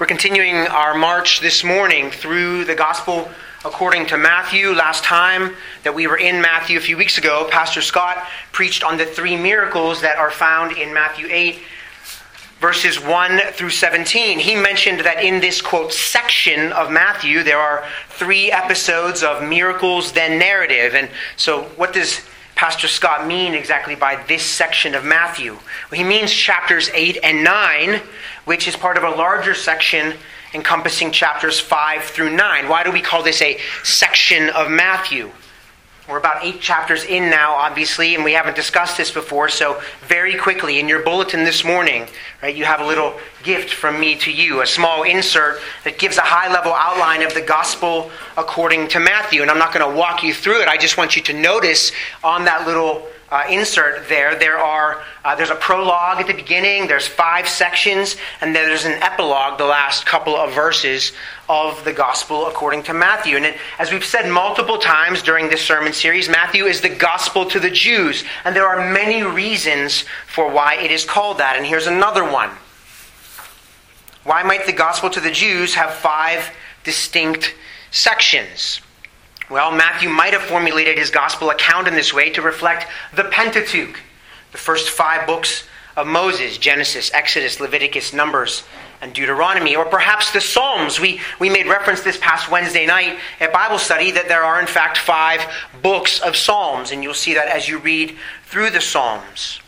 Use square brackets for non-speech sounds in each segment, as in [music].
We're continuing our march this morning through the gospel according to Matthew. Last time that we were in Matthew a few weeks ago, Pastor Scott preached on the three miracles that are found in Matthew 8, verses 1 through 17. He mentioned that in this quote section of Matthew, there are three episodes of miracles, then narrative. And so, what does Pastor Scott mean exactly by this section of Matthew? Well, he means chapters 8 and 9 which is part of a larger section encompassing chapters 5 through 9. Why do we call this a section of Matthew? We're about eight chapters in now, obviously, and we haven't discussed this before. So, very quickly, in your bulletin this morning, right, you have a little gift from me to you, a small insert that gives a high level outline of the gospel according to Matthew. And I'm not going to walk you through it. I just want you to notice on that little uh, insert there, there are uh, there's a prologue at the beginning. There's five sections, and there's an epilogue, the last couple of verses of the gospel according to Matthew. And it, as we've said multiple times during this sermon series, Matthew is the gospel to the Jews, and there are many reasons for why it is called that. And here's another one. Why might the gospel to the Jews have five distinct sections? Well, Matthew might have formulated his gospel account in this way to reflect the Pentateuch, the first five books of Moses Genesis, Exodus, Leviticus, Numbers, and Deuteronomy, or perhaps the Psalms. We, we made reference this past Wednesday night at Bible study that there are, in fact, five books of Psalms, and you'll see that as you read through the Psalms.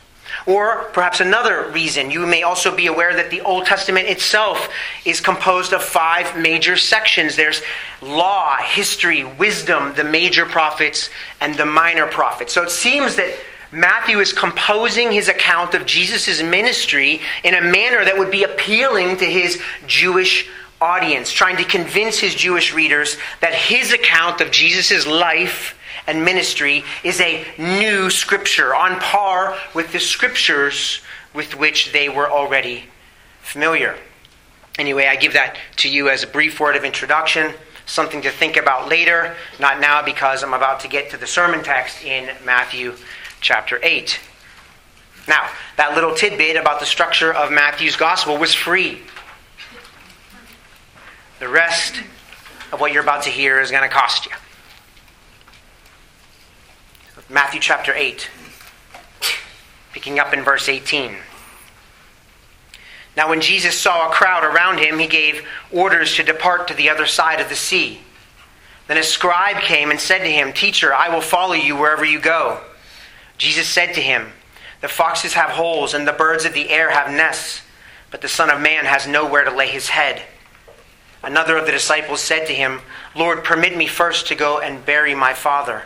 Or perhaps another reason, you may also be aware that the Old Testament itself is composed of five major sections. There's law, history, wisdom, the major prophets, and the minor prophets. So it seems that Matthew is composing his account of Jesus' ministry in a manner that would be appealing to his Jewish audience, trying to convince his Jewish readers that his account of Jesus' life and ministry is a new scripture, on par with the scriptures with which they were already familiar. Anyway, I give that to you as a brief word of introduction, something to think about later, not now because I'm about to get to the sermon text in Matthew chapter 8. Now, that little tidbit about the structure of Matthew's gospel was free. The rest of what you're about to hear is going to cost you. Matthew chapter 8, picking up in verse 18. Now, when Jesus saw a crowd around him, he gave orders to depart to the other side of the sea. Then a scribe came and said to him, Teacher, I will follow you wherever you go. Jesus said to him, The foxes have holes, and the birds of the air have nests, but the Son of Man has nowhere to lay his head. Another of the disciples said to him, Lord, permit me first to go and bury my father.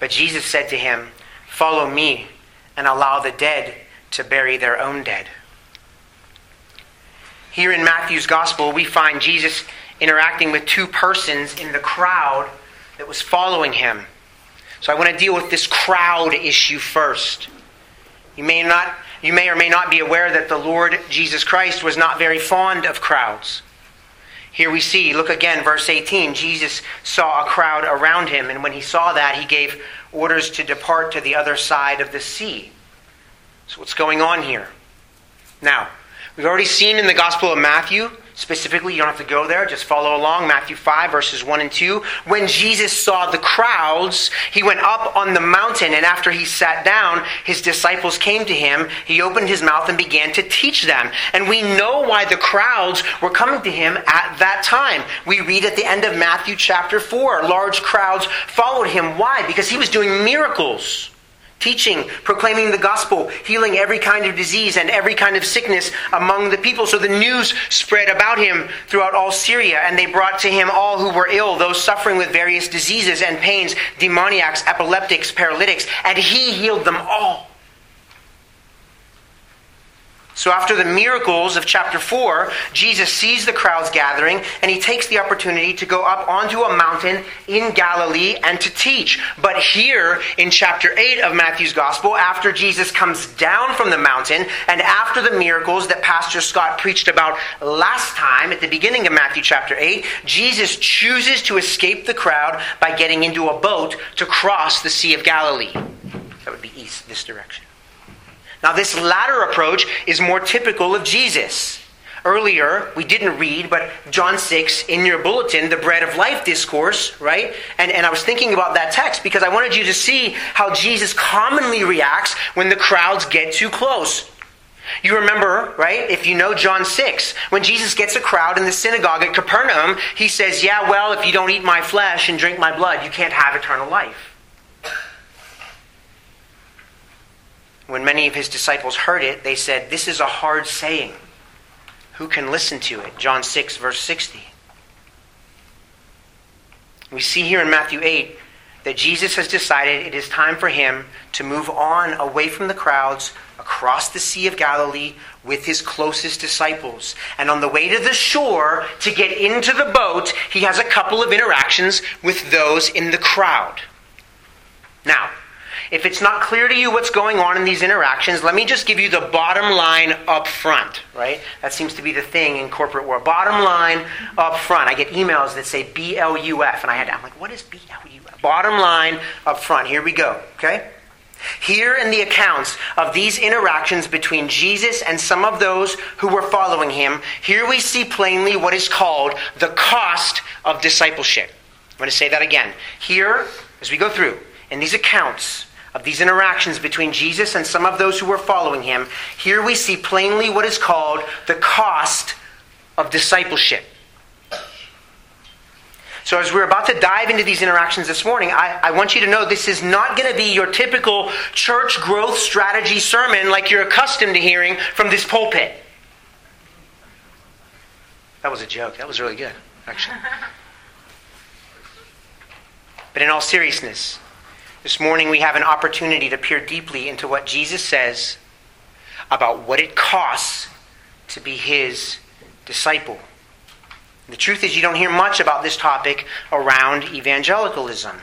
But Jesus said to him, Follow me and allow the dead to bury their own dead. Here in Matthew's gospel, we find Jesus interacting with two persons in the crowd that was following him. So I want to deal with this crowd issue first. You may not you may or may not be aware that the Lord Jesus Christ was not very fond of crowds. Here we see, look again, verse 18. Jesus saw a crowd around him, and when he saw that, he gave orders to depart to the other side of the sea. So, what's going on here? Now, we've already seen in the Gospel of Matthew Specifically, you don't have to go there, just follow along. Matthew 5, verses 1 and 2. When Jesus saw the crowds, he went up on the mountain, and after he sat down, his disciples came to him. He opened his mouth and began to teach them. And we know why the crowds were coming to him at that time. We read at the end of Matthew chapter 4 large crowds followed him. Why? Because he was doing miracles teaching, proclaiming the gospel, healing every kind of disease and every kind of sickness among the people. So the news spread about him throughout all Syria, and they brought to him all who were ill, those suffering with various diseases and pains, demoniacs, epileptics, paralytics, and he healed them all. So, after the miracles of chapter 4, Jesus sees the crowds gathering and he takes the opportunity to go up onto a mountain in Galilee and to teach. But here in chapter 8 of Matthew's Gospel, after Jesus comes down from the mountain and after the miracles that Pastor Scott preached about last time at the beginning of Matthew chapter 8, Jesus chooses to escape the crowd by getting into a boat to cross the Sea of Galilee. That would be east, this direction. Now, this latter approach is more typical of Jesus. earlier, we didn't read, but John 6 in your bulletin, the bread of life discourse, right? And, and I was thinking about that text because I wanted you to see how Jesus commonly reacts when the crowds get too close. You remember, right? If you know John 6, when Jesus gets a crowd in the synagogue at Capernaum, he says, Yeah, well, if you don't eat my flesh and drink my blood, you can't have eternal life. When many of his disciples heard it, they said, This is a hard saying. Who can listen to it? John 6, verse 60. We see here in Matthew 8 that Jesus has decided it is time for him to move on away from the crowds across the Sea of Galilee with his closest disciples. And on the way to the shore to get into the boat, he has a couple of interactions with those in the crowd. Now, if it's not clear to you what's going on in these interactions, let me just give you the bottom line up front, right? That seems to be the thing in corporate world. Bottom line up front. I get emails that say BLUF, and I had to, I'm like, what is BLUF? Bottom line up front. Here we go, okay? Here in the accounts of these interactions between Jesus and some of those who were following him, here we see plainly what is called the cost of discipleship. I'm going to say that again. Here, as we go through, in these accounts, of these interactions between Jesus and some of those who were following him, here we see plainly what is called the cost of discipleship. So, as we're about to dive into these interactions this morning, I, I want you to know this is not going to be your typical church growth strategy sermon like you're accustomed to hearing from this pulpit. That was a joke. That was really good, actually. But in all seriousness, this morning we have an opportunity to peer deeply into what Jesus says about what it costs to be his disciple. The truth is, you don't hear much about this topic around evangelicalism.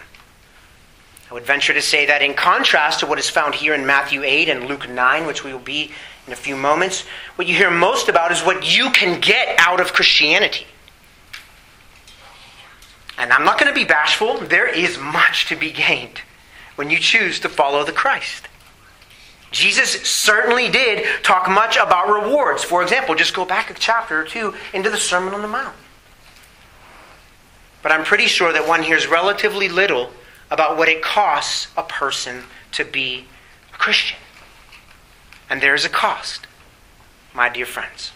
I would venture to say that, in contrast to what is found here in Matthew 8 and Luke 9, which we will be in a few moments, what you hear most about is what you can get out of Christianity. And I'm not going to be bashful, there is much to be gained when you choose to follow the Christ. Jesus certainly did talk much about rewards. For example, just go back a chapter or two into the Sermon on the Mount. But I'm pretty sure that one hears relatively little about what it costs a person to be a Christian. And there is a cost, my dear friends.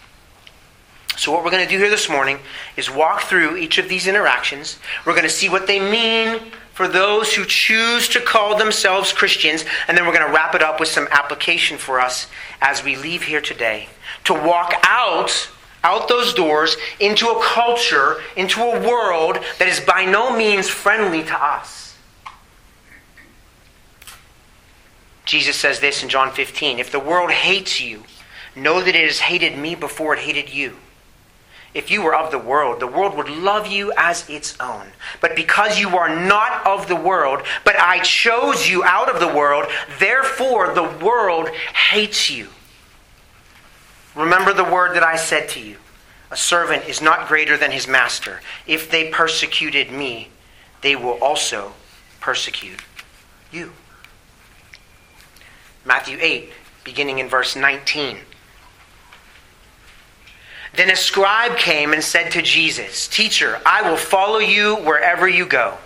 So, what we're going to do here this morning is walk through each of these interactions. We're going to see what they mean for those who choose to call themselves Christians. And then we're going to wrap it up with some application for us as we leave here today to walk out out those doors into a culture, into a world that is by no means friendly to us. Jesus says this in John 15 If the world hates you, know that it has hated me before it hated you. If you were of the world, the world would love you as its own. But because you are not of the world, but I chose you out of the world, therefore the world hates you. Remember the word that I said to you A servant is not greater than his master. If they persecuted me, they will also persecute you. Matthew 8, beginning in verse 19. Then a scribe came and said to Jesus, Teacher, I will follow you wherever you go.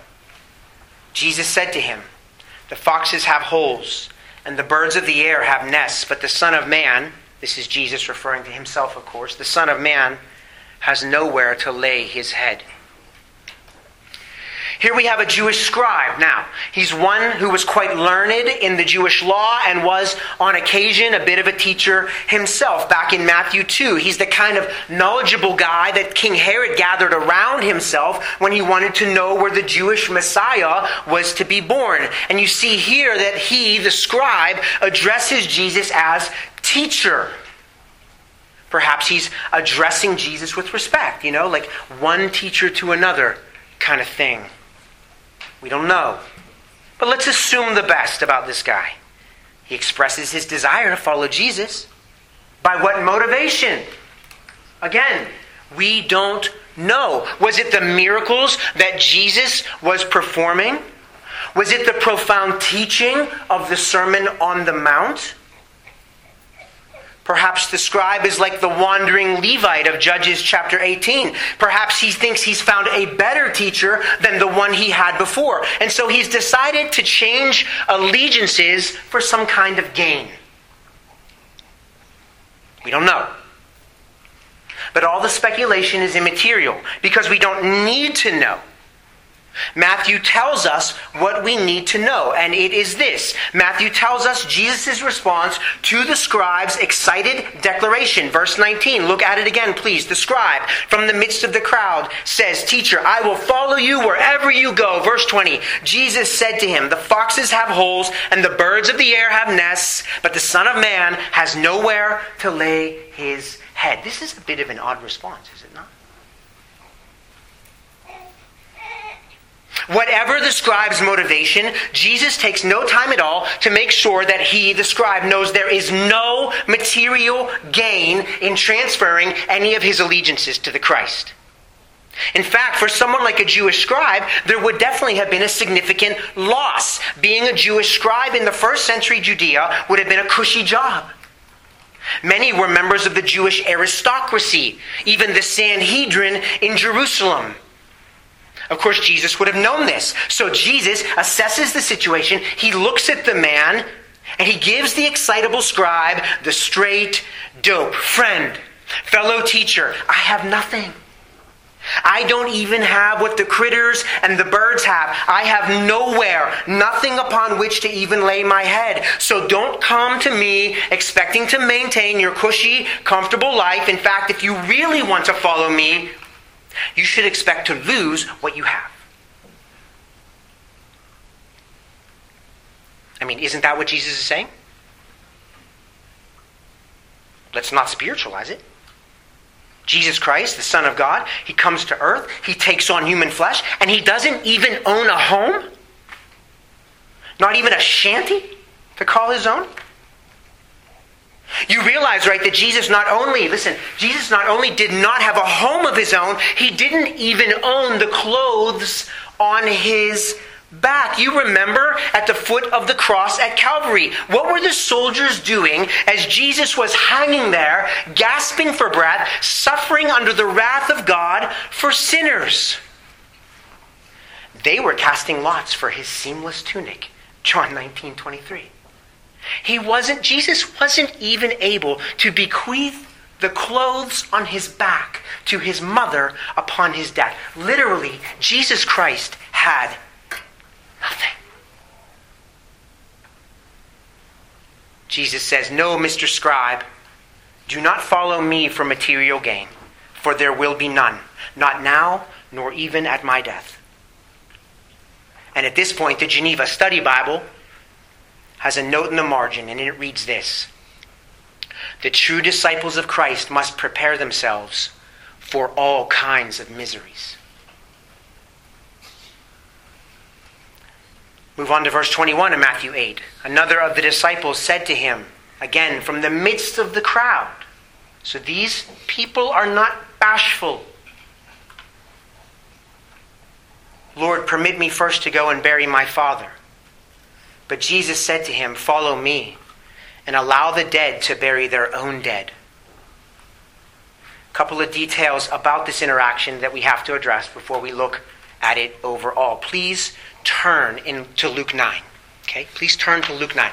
Jesus said to him, The foxes have holes, and the birds of the air have nests, but the Son of Man, this is Jesus referring to himself, of course, the Son of Man has nowhere to lay his head. Here we have a Jewish scribe. Now, he's one who was quite learned in the Jewish law and was, on occasion, a bit of a teacher himself. Back in Matthew 2, he's the kind of knowledgeable guy that King Herod gathered around himself when he wanted to know where the Jewish Messiah was to be born. And you see here that he, the scribe, addresses Jesus as teacher. Perhaps he's addressing Jesus with respect, you know, like one teacher to another kind of thing. We don't know. But let's assume the best about this guy. He expresses his desire to follow Jesus. By what motivation? Again, we don't know. Was it the miracles that Jesus was performing? Was it the profound teaching of the Sermon on the Mount? Perhaps the scribe is like the wandering Levite of Judges chapter 18. Perhaps he thinks he's found a better teacher than the one he had before. And so he's decided to change allegiances for some kind of gain. We don't know. But all the speculation is immaterial because we don't need to know. Matthew tells us what we need to know, and it is this. Matthew tells us Jesus' response to the scribe's excited declaration. Verse 19, look at it again, please. The scribe, from the midst of the crowd, says, Teacher, I will follow you wherever you go. Verse 20, Jesus said to him, The foxes have holes, and the birds of the air have nests, but the Son of Man has nowhere to lay his head. This is a bit of an odd response, is it not? Whatever the scribe's motivation, Jesus takes no time at all to make sure that he, the scribe, knows there is no material gain in transferring any of his allegiances to the Christ. In fact, for someone like a Jewish scribe, there would definitely have been a significant loss. Being a Jewish scribe in the first century Judea would have been a cushy job. Many were members of the Jewish aristocracy, even the Sanhedrin in Jerusalem. Of course, Jesus would have known this. So Jesus assesses the situation. He looks at the man and he gives the excitable scribe the straight dope. Friend, fellow teacher, I have nothing. I don't even have what the critters and the birds have. I have nowhere, nothing upon which to even lay my head. So don't come to me expecting to maintain your cushy, comfortable life. In fact, if you really want to follow me, you should expect to lose what you have. I mean, isn't that what Jesus is saying? Let's not spiritualize it. Jesus Christ, the Son of God, he comes to earth, he takes on human flesh, and he doesn't even own a home? Not even a shanty to call his own? You realize, right, that Jesus not only, listen, Jesus not only did not have a home of his own, he didn't even own the clothes on his back. You remember at the foot of the cross at Calvary. What were the soldiers doing as Jesus was hanging there, gasping for breath, suffering under the wrath of God for sinners? They were casting lots for his seamless tunic. John 19 23. He wasn't, Jesus wasn't even able to bequeath the clothes on his back to his mother upon his death. Literally, Jesus Christ had nothing. Jesus says, No, Mr. Scribe, do not follow me for material gain, for there will be none, not now, nor even at my death. And at this point, the Geneva Study Bible has a note in the margin, and it reads this The true disciples of Christ must prepare themselves for all kinds of miseries. Move on to verse 21 in Matthew 8. Another of the disciples said to him, again from the midst of the crowd. So these people are not bashful. Lord, permit me first to go and bury my father. But Jesus said to him, Follow me, and allow the dead to bury their own dead. A couple of details about this interaction that we have to address before we look at it overall. Please turn into Luke 9. Okay? Please turn to Luke 9.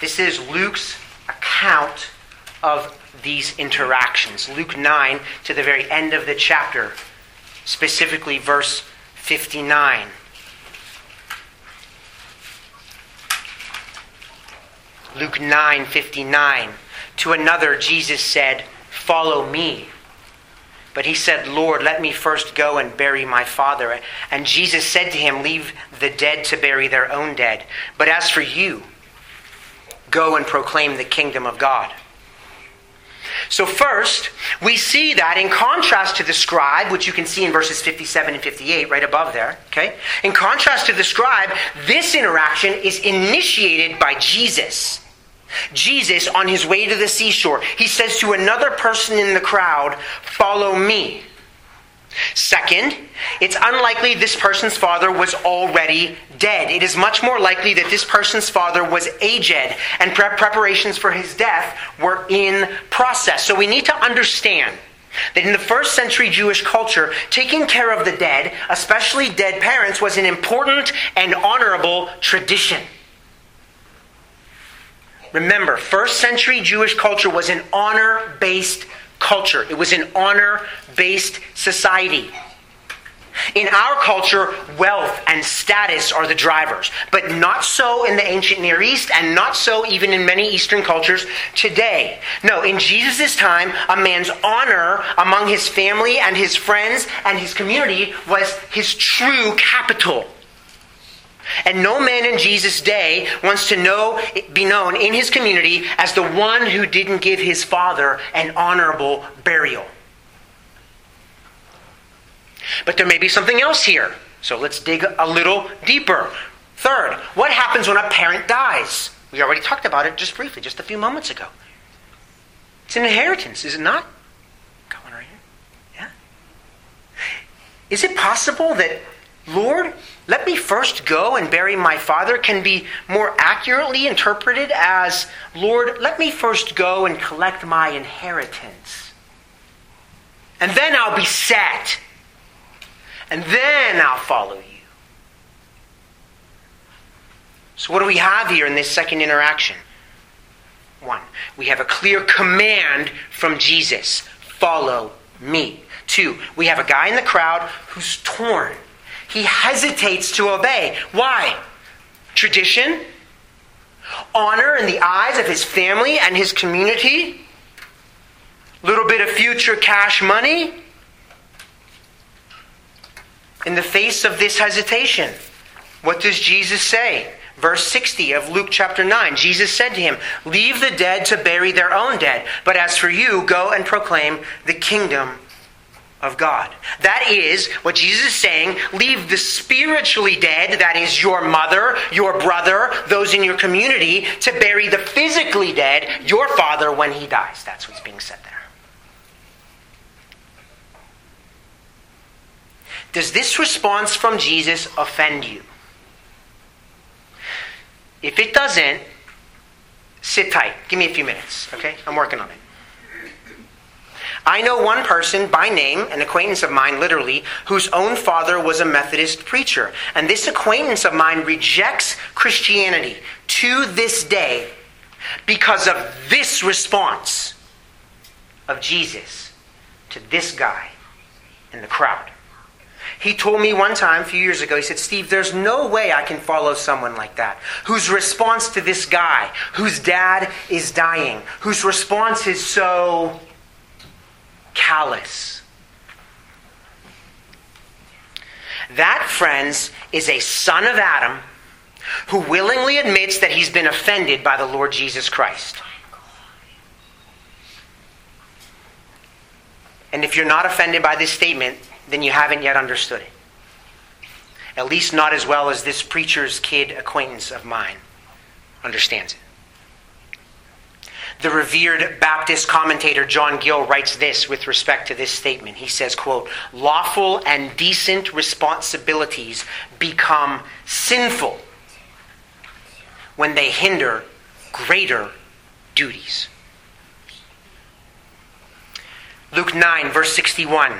This is Luke's account of these interactions. Luke 9 to the very end of the chapter, specifically verse 59. Luke 9:59. To another Jesus said, "Follow me." But he said, Lord, let me first go and bury my father. And Jesus said to him, Leave the dead to bury their own dead. But as for you, go and proclaim the kingdom of God. So, first, we see that in contrast to the scribe, which you can see in verses 57 and 58, right above there, okay? In contrast to the scribe, this interaction is initiated by Jesus. Jesus, on his way to the seashore, he says to another person in the crowd, Follow me. Second, it's unlikely this person's father was already dead. It is much more likely that this person's father was aged and pre- preparations for his death were in process. So we need to understand that in the first century Jewish culture, taking care of the dead, especially dead parents, was an important and honorable tradition. Remember, first century Jewish culture was an honor based culture, it was an honor based society. In our culture, wealth and status are the drivers, but not so in the ancient Near East and not so even in many Eastern cultures today. No, in Jesus' time, a man's honor among his family and his friends and his community was his true capital. And no man in Jesus' day wants to know, be known in his community as the one who didn't give his father an honorable burial. But there may be something else here. So let's dig a little deeper. Third, what happens when a parent dies? We already talked about it just briefly, just a few moments ago. It's an inheritance, is it not? Got one right here. Yeah. Is it possible that, Lord, let me first go and bury my father can be more accurately interpreted as, Lord, let me first go and collect my inheritance. And then I'll be set and then I'll follow you. So, what do we have here in this second interaction? One, we have a clear command from Jesus follow me. Two, we have a guy in the crowd who's torn. He hesitates to obey. Why? Tradition? Honor in the eyes of his family and his community? Little bit of future cash money? In the face of this hesitation, what does Jesus say? Verse 60 of Luke chapter 9 Jesus said to him, Leave the dead to bury their own dead, but as for you, go and proclaim the kingdom of God. That is what Jesus is saying. Leave the spiritually dead, that is your mother, your brother, those in your community, to bury the physically dead, your father, when he dies. That's what's being said there. Does this response from Jesus offend you? If it doesn't, sit tight. Give me a few minutes, okay? I'm working on it. I know one person by name, an acquaintance of mine literally, whose own father was a Methodist preacher. And this acquaintance of mine rejects Christianity to this day because of this response of Jesus to this guy in the crowd. He told me one time a few years ago, he said, Steve, there's no way I can follow someone like that, whose response to this guy, whose dad is dying, whose response is so callous. That, friends, is a son of Adam who willingly admits that he's been offended by the Lord Jesus Christ. And if you're not offended by this statement, then you haven't yet understood it. At least not as well as this preacher's kid acquaintance of mine understands it. The revered Baptist commentator John Gill writes this with respect to this statement. He says, quote, lawful and decent responsibilities become sinful when they hinder greater duties. Luke 9, verse 61.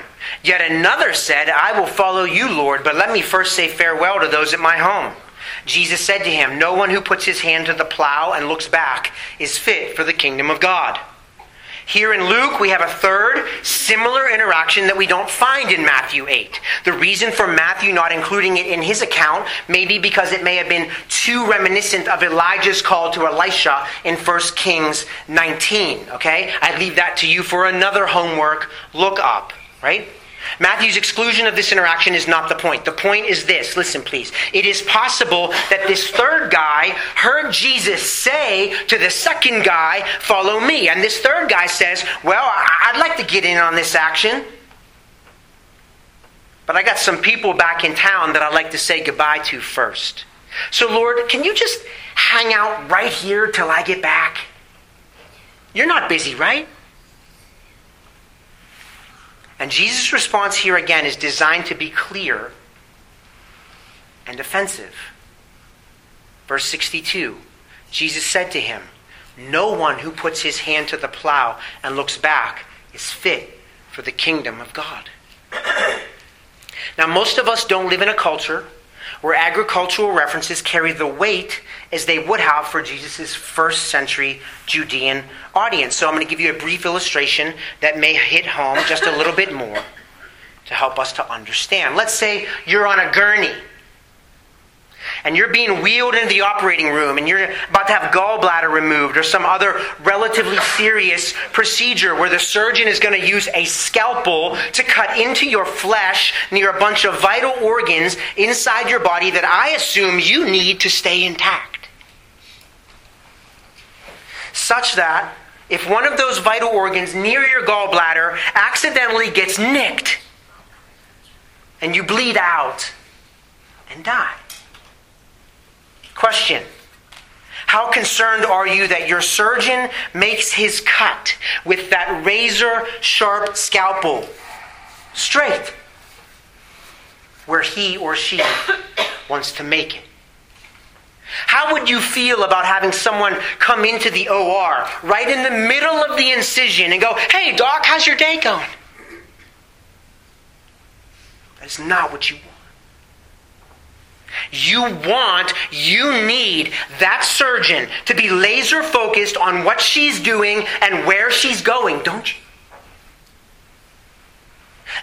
Yet another said, I will follow you, Lord, but let me first say farewell to those at my home. Jesus said to him, No one who puts his hand to the plow and looks back is fit for the kingdom of God. Here in Luke, we have a third similar interaction that we don't find in Matthew 8. The reason for Matthew not including it in his account may be because it may have been too reminiscent of Elijah's call to Elisha in 1 Kings 19. Okay? I leave that to you for another homework look up, right? Matthew's exclusion of this interaction is not the point. The point is this listen, please. It is possible that this third guy heard Jesus say to the second guy, Follow me. And this third guy says, Well, I'd like to get in on this action. But I got some people back in town that I'd like to say goodbye to first. So, Lord, can you just hang out right here till I get back? You're not busy, right? And Jesus' response here again is designed to be clear and offensive. Verse 62 Jesus said to him, No one who puts his hand to the plow and looks back is fit for the kingdom of God. now, most of us don't live in a culture where agricultural references carry the weight as they would have for Jesus' first century Judean audience. So I'm going to give you a brief illustration that may hit home just a little bit more to help us to understand. Let's say you're on a gurney and you're being wheeled into the operating room and you're about to have gallbladder removed or some other relatively serious procedure where the surgeon is going to use a scalpel to cut into your flesh near a bunch of vital organs inside your body that I assume you need to stay intact. Such that if one of those vital organs near your gallbladder accidentally gets nicked and you bleed out and die. Question How concerned are you that your surgeon makes his cut with that razor sharp scalpel straight where he or she wants to make it? How would you feel about having someone come into the OR right in the middle of the incision and go, Hey, doc, how's your day going? That is not what you want. You want, you need that surgeon to be laser focused on what she's doing and where she's going, don't you?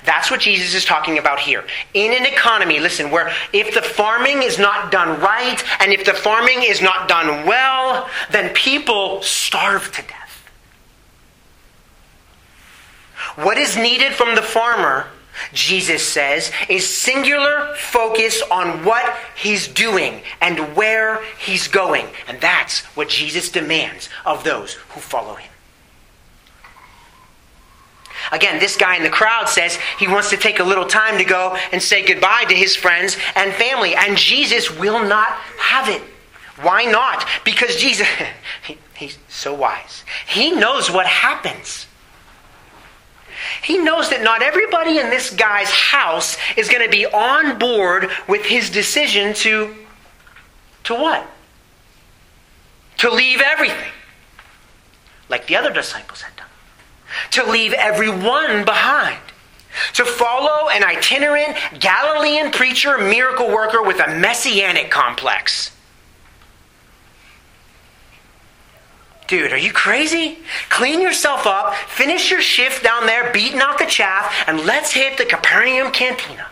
That's what Jesus is talking about here. In an economy, listen, where if the farming is not done right and if the farming is not done well, then people starve to death. What is needed from the farmer Jesus says, is singular focus on what he's doing and where he's going. And that's what Jesus demands of those who follow him. Again, this guy in the crowd says he wants to take a little time to go and say goodbye to his friends and family. And Jesus will not have it. Why not? Because Jesus, [laughs] he, he's so wise. He knows what happens he knows that not everybody in this guy's house is going to be on board with his decision to to what? To leave everything. Like the other disciples had done. To leave everyone behind. To follow an itinerant Galilean preacher, miracle worker with a messianic complex. Dude, are you crazy? Clean yourself up, finish your shift down there, beating out the chaff, and let's hit the Capernaum Cantina.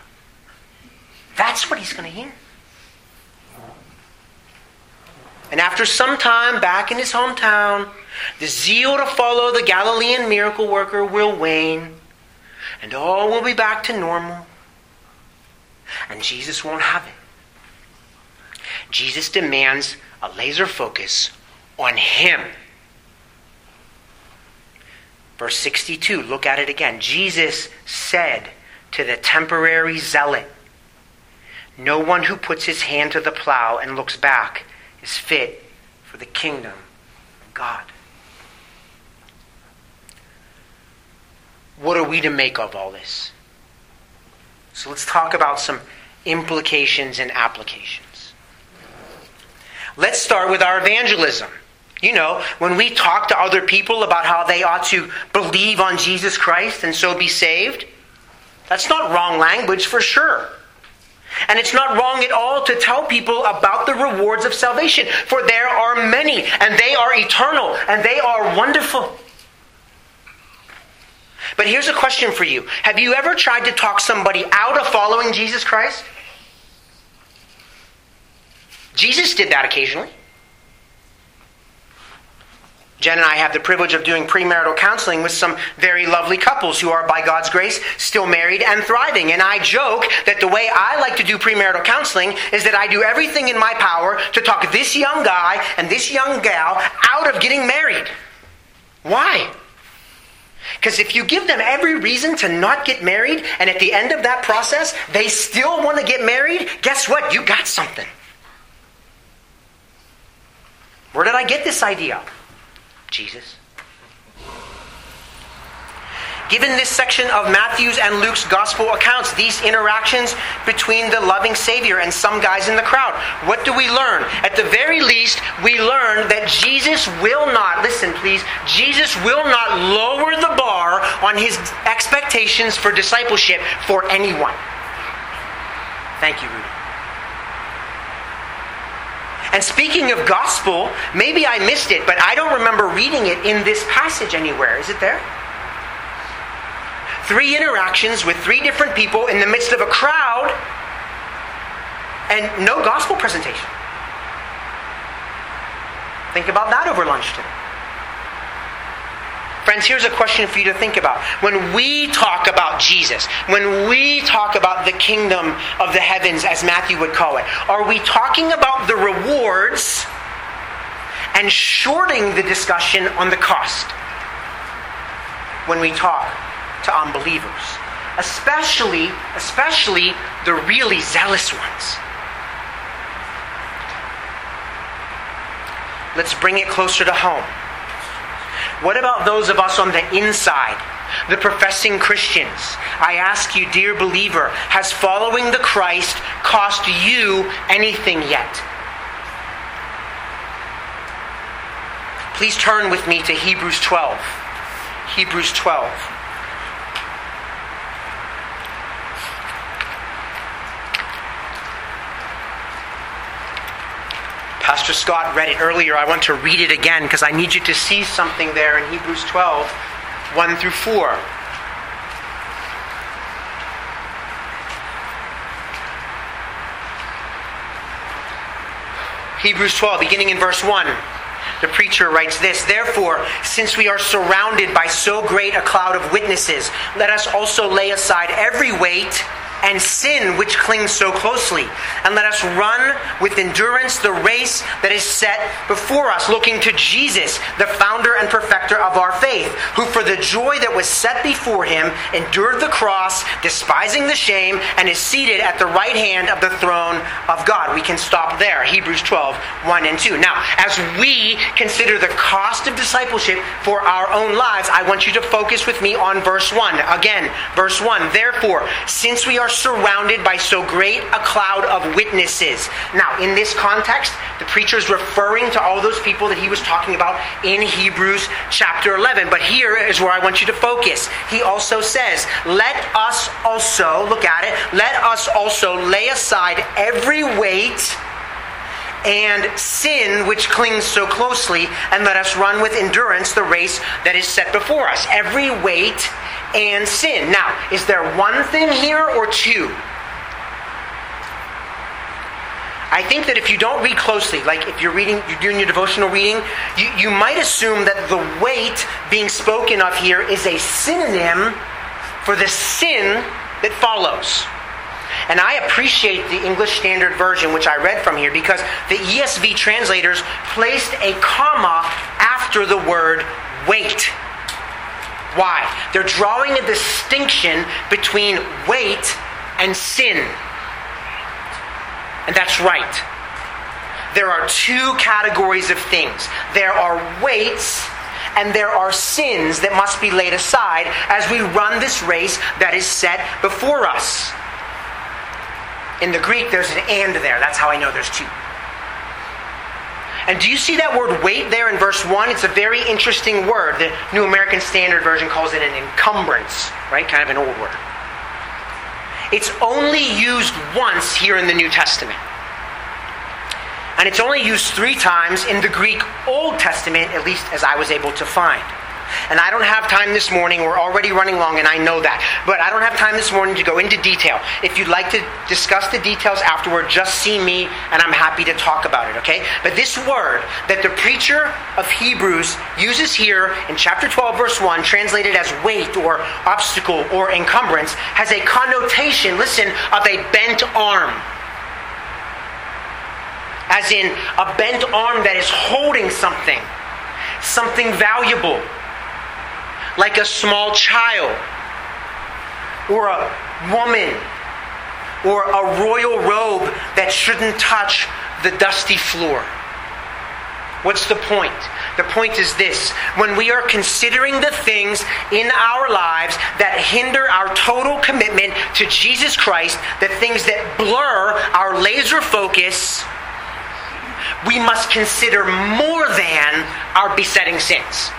That's what he's going to hear. And after some time back in his hometown, the zeal to follow the Galilean miracle worker will wane, and all will be back to normal. And Jesus won't have it. Jesus demands a laser focus on him. Verse 62, look at it again. Jesus said to the temporary zealot, No one who puts his hand to the plow and looks back is fit for the kingdom of God. What are we to make of all this? So let's talk about some implications and applications. Let's start with our evangelism. You know, when we talk to other people about how they ought to believe on Jesus Christ and so be saved, that's not wrong language for sure. And it's not wrong at all to tell people about the rewards of salvation, for there are many, and they are eternal, and they are wonderful. But here's a question for you Have you ever tried to talk somebody out of following Jesus Christ? Jesus did that occasionally. Jen and I have the privilege of doing premarital counseling with some very lovely couples who are, by God's grace, still married and thriving. And I joke that the way I like to do premarital counseling is that I do everything in my power to talk this young guy and this young gal out of getting married. Why? Because if you give them every reason to not get married, and at the end of that process, they still want to get married, guess what? You got something. Where did I get this idea? Jesus. given this section of Matthew's and Luke's gospel accounts, these interactions between the loving Savior and some guys in the crowd. What do we learn? At the very least, we learn that Jesus will not, listen please, Jesus will not lower the bar on his expectations for discipleship for anyone. Thank you, Rudy. And speaking of gospel, maybe I missed it, but I don't remember reading it in this passage anywhere. Is it there? Three interactions with three different people in the midst of a crowd and no gospel presentation. Think about that over lunch today. Friends, here's a question for you to think about. When we talk about Jesus, when we talk about the kingdom of the heavens, as Matthew would call it, are we talking about the rewards and shorting the discussion on the cost when we talk to unbelievers? Especially, especially the really zealous ones. Let's bring it closer to home. What about those of us on the inside, the professing Christians? I ask you, dear believer, has following the Christ cost you anything yet? Please turn with me to Hebrews 12. Hebrews 12. Pastor Scott read it earlier. I want to read it again because I need you to see something there in Hebrews 12, 1 through 4. Hebrews 12, beginning in verse 1. The preacher writes this Therefore, since we are surrounded by so great a cloud of witnesses, let us also lay aside every weight and sin which clings so closely. And let us run with endurance the race that is set before us, looking to Jesus, the founder and perfecter of our faith, who for the joy that was set before him endured the cross, despising the shame, and is seated at the right hand of the throne of God. We can stop there. Hebrews 12, 1 and 2. Now, as we consider the cost of discipleship for our own lives, I want you to focus with me on verse 1. Again, verse 1. Therefore, since we are surrounded by so great a cloud of witnesses. Now, in this context, the preacher is referring to all those people that he was talking about in Hebrews chapter 11. But here is where I want you to focus. He also says, Let us also, look at it, let us also lay aside every weight and sin which clings so closely, and let us run with endurance the race that is set before us. Every weight and sin. Now, is there one thing here or two? I think that if you don't read closely, like if you're reading, you're doing your devotional reading, you, you might assume that the weight being spoken of here is a synonym for the sin that follows. And I appreciate the English Standard Version, which I read from here, because the ESV translators placed a comma after the word weight. Why? They're drawing a distinction between weight and sin. And that's right. There are two categories of things there are weights and there are sins that must be laid aside as we run this race that is set before us. In the Greek, there's an and there. That's how I know there's two. And do you see that word weight there in verse 1? It's a very interesting word. The New American Standard Version calls it an encumbrance, right? Kind of an old word. It's only used once here in the New Testament. And it's only used three times in the Greek Old Testament, at least as I was able to find. And I don't have time this morning. We're already running long, and I know that. But I don't have time this morning to go into detail. If you'd like to discuss the details afterward, just see me, and I'm happy to talk about it, okay? But this word that the preacher of Hebrews uses here in chapter 12, verse 1, translated as weight or obstacle or encumbrance, has a connotation, listen, of a bent arm as in a bent arm that is holding something, something valuable like a small child or a woman or a royal robe that shouldn't touch the dusty floor. What's the point? The point is this when we are considering the things in our lives that hinder our total commitment to Jesus Christ, the things that blur our laser focus, we must consider more than our besetting sins.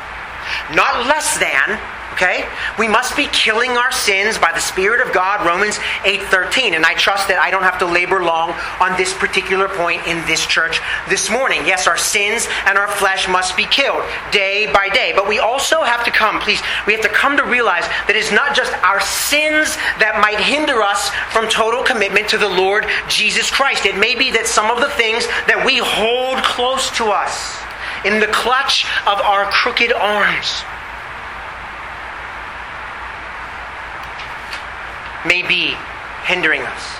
Not less than, okay? We must be killing our sins by the Spirit of God, Romans 8:13. And I trust that I don't have to labor long on this particular point in this church this morning. Yes, our sins and our flesh must be killed day by day. But we also have to come, please, we have to come to realize that it's not just our sins that might hinder us from total commitment to the Lord Jesus Christ. It may be that some of the things that we hold close to us in the clutch of our crooked arms may be hindering us.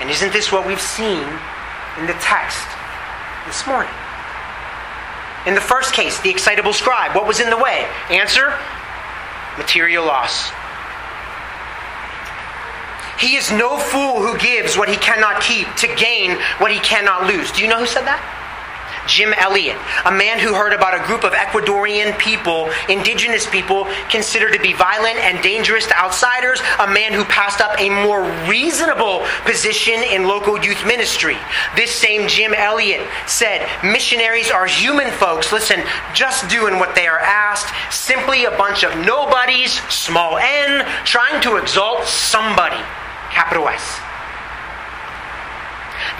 And isn't this what we've seen in the text this morning? In the first case, the excitable scribe, what was in the way? Answer material loss. He is no fool who gives what he cannot keep to gain what he cannot lose. Do you know who said that? Jim Elliot, a man who heard about a group of Ecuadorian people, indigenous people, considered to be violent and dangerous to outsiders, a man who passed up a more reasonable position in local youth ministry. This same Jim Elliot said, Missionaries are human folks, listen, just doing what they are asked, simply a bunch of nobodies, small n, trying to exalt somebody, capital S.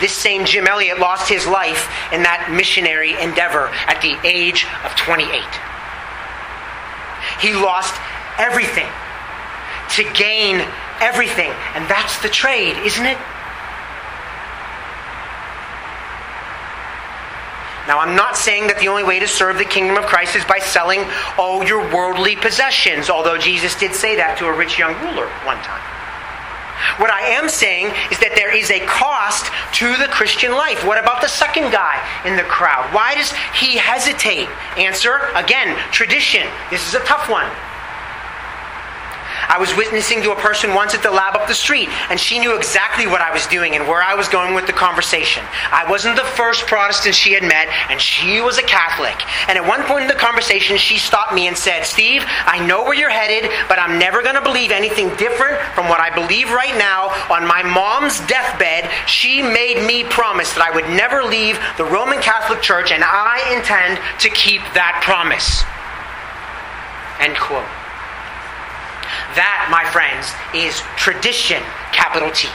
This same Jim Elliot lost his life in that missionary endeavor at the age of 28. He lost everything to gain everything. And that's the trade, isn't it? Now, I'm not saying that the only way to serve the kingdom of Christ is by selling all your worldly possessions, although Jesus did say that to a rich young ruler one time. What I am saying is that there is a cost to the Christian life. What about the second guy in the crowd? Why does he hesitate? Answer again, tradition. This is a tough one. I was witnessing to a person once at the lab up the street, and she knew exactly what I was doing and where I was going with the conversation. I wasn't the first Protestant she had met, and she was a Catholic. And at one point in the conversation, she stopped me and said, Steve, I know where you're headed, but I'm never going to believe anything different from what I believe right now. On my mom's deathbed, she made me promise that I would never leave the Roman Catholic Church, and I intend to keep that promise. End quote. That, my friends, is tradition, capital T.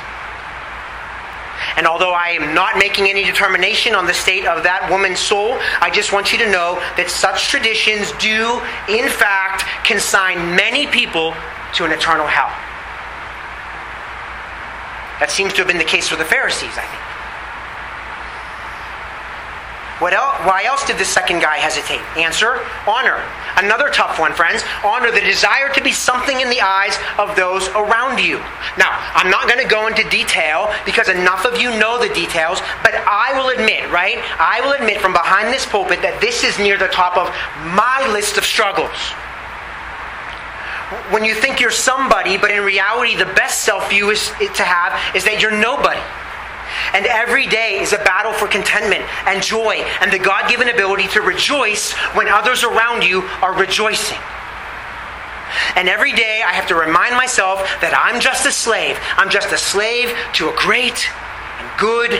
And although I am not making any determination on the state of that woman's soul, I just want you to know that such traditions do, in fact, consign many people to an eternal hell. That seems to have been the case for the Pharisees, I think. What else, why else did the second guy hesitate? Answer honor. Another tough one, friends. Honor the desire to be something in the eyes of those around you. Now, I'm not going to go into detail because enough of you know the details, but I will admit, right? I will admit from behind this pulpit that this is near the top of my list of struggles when you think you're somebody, but in reality, the best self view is to have is that you're nobody. And every day is a battle for contentment and joy and the God given ability to rejoice when others around you are rejoicing. And every day I have to remind myself that I'm just a slave. I'm just a slave to a great and good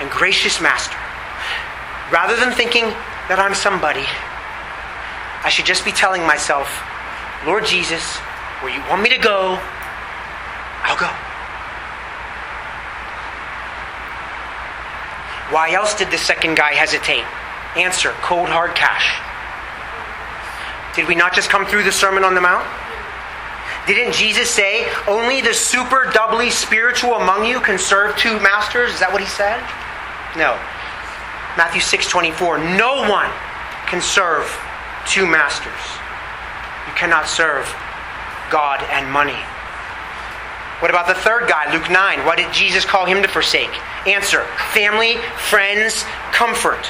and gracious master. Rather than thinking that I'm somebody, I should just be telling myself, Lord Jesus, where you want me to go, I'll go. Why else did the second guy hesitate? Answer cold hard cash. Did we not just come through the Sermon on the Mount? Didn't Jesus say, only the super doubly spiritual among you can serve two masters? Is that what he said? No. Matthew 6 24. No one can serve two masters. You cannot serve God and money. What about the third guy, Luke 9? What did Jesus call him to forsake? Answer family, friends, comfort.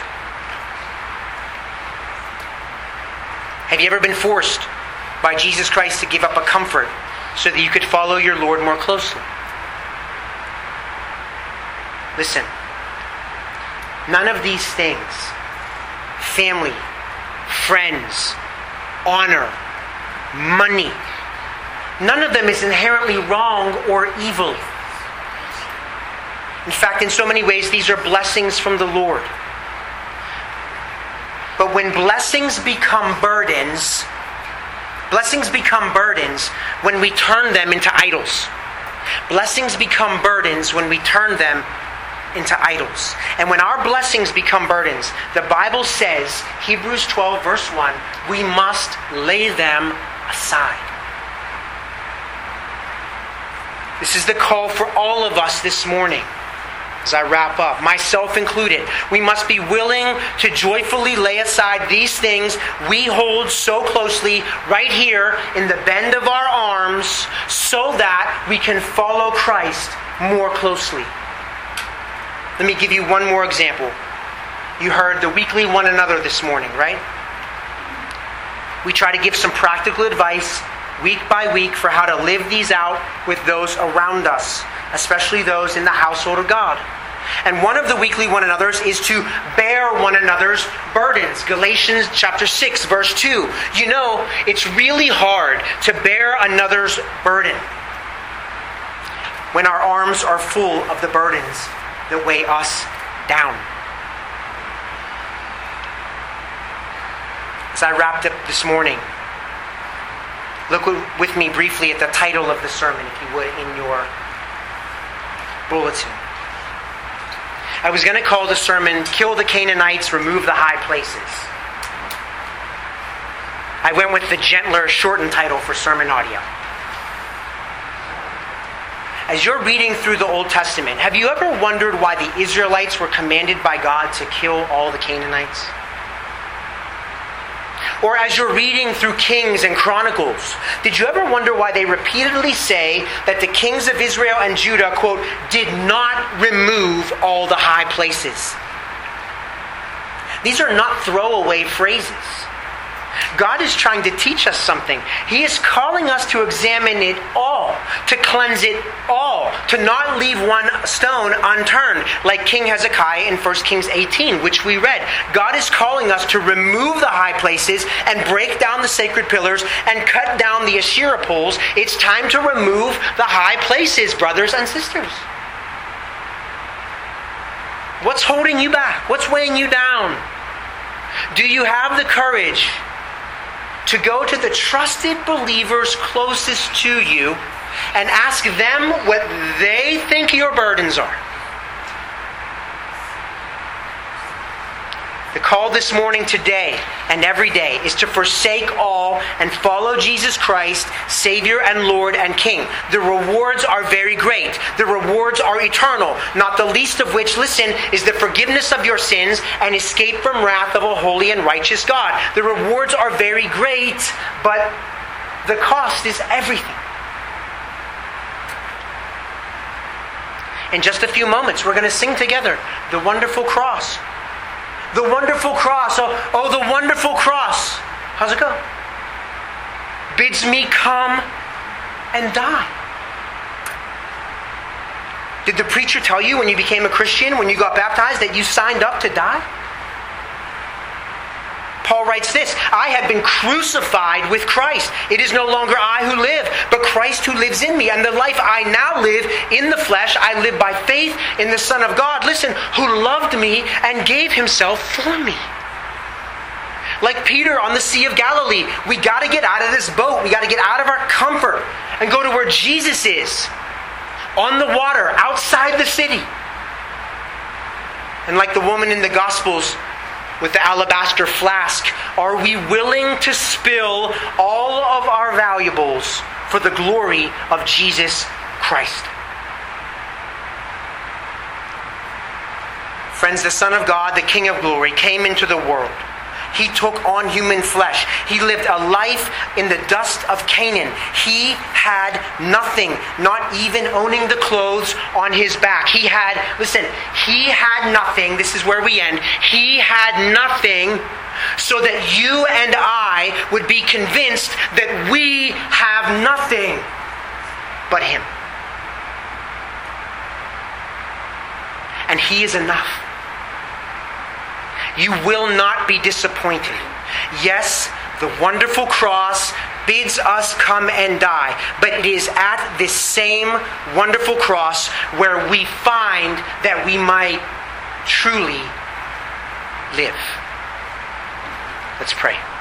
Have you ever been forced by Jesus Christ to give up a comfort so that you could follow your Lord more closely? Listen, none of these things family, friends, honor, money. None of them is inherently wrong or evil. In fact, in so many ways, these are blessings from the Lord. But when blessings become burdens, blessings become burdens when we turn them into idols. Blessings become burdens when we turn them into idols. And when our blessings become burdens, the Bible says, Hebrews 12, verse 1, we must lay them aside. This is the call for all of us this morning. As I wrap up, myself included, we must be willing to joyfully lay aside these things we hold so closely right here in the bend of our arms so that we can follow Christ more closely. Let me give you one more example. You heard the weekly one another this morning, right? We try to give some practical advice week by week for how to live these out with those around us, especially those in the household of God. And one of the weekly one another's is to bear one another's burdens. Galatians chapter 6 verse 2. You know, it's really hard to bear another's burden when our arms are full of the burdens that weigh us down. As I wrapped up this morning, look with me briefly at the title of the sermon, if you would, in your bulletin. I was going to call the sermon Kill the Canaanites, Remove the High Places. I went with the gentler, shortened title for sermon audio. As you're reading through the Old Testament, have you ever wondered why the Israelites were commanded by God to kill all the Canaanites? Or as you're reading through Kings and Chronicles, did you ever wonder why they repeatedly say that the kings of Israel and Judah, quote, did not remove all the high places? These are not throwaway phrases. God is trying to teach us something. He is calling us to examine it all, to cleanse it all, to not leave one stone unturned, like King Hezekiah in 1 Kings 18, which we read. God is calling us to remove the high places and break down the sacred pillars and cut down the Asherah poles. It's time to remove the high places, brothers and sisters. What's holding you back? What's weighing you down? Do you have the courage to go to the trusted believers closest to you and ask them what they think your burdens are. The call this morning, today, and every day is to forsake all and follow Jesus Christ, Savior and Lord and King. The rewards are very great. The rewards are eternal, not the least of which, listen, is the forgiveness of your sins and escape from wrath of a holy and righteous God. The rewards are very great, but the cost is everything. In just a few moments, we're going to sing together the wonderful cross. The wonderful cross. Oh, oh, the wonderful cross. How's it go? Bids me come and die. Did the preacher tell you when you became a Christian, when you got baptized, that you signed up to die? Paul writes this I have been crucified with Christ. It is no longer I who live, but Christ who lives in me. And the life I now live in the flesh, I live by faith in the Son of God, listen, who loved me and gave himself for me. Like Peter on the Sea of Galilee, we got to get out of this boat. We got to get out of our comfort and go to where Jesus is on the water outside the city. And like the woman in the Gospels, with the alabaster flask? Are we willing to spill all of our valuables for the glory of Jesus Christ? Friends, the Son of God, the King of glory, came into the world. He took on human flesh. He lived a life in the dust of Canaan. He had nothing, not even owning the clothes on his back. He had, listen, he had nothing. This is where we end. He had nothing so that you and I would be convinced that we have nothing but him. And he is enough. You will not be disappointed. Yes, the wonderful cross bids us come and die, but it is at this same wonderful cross where we find that we might truly live. Let's pray.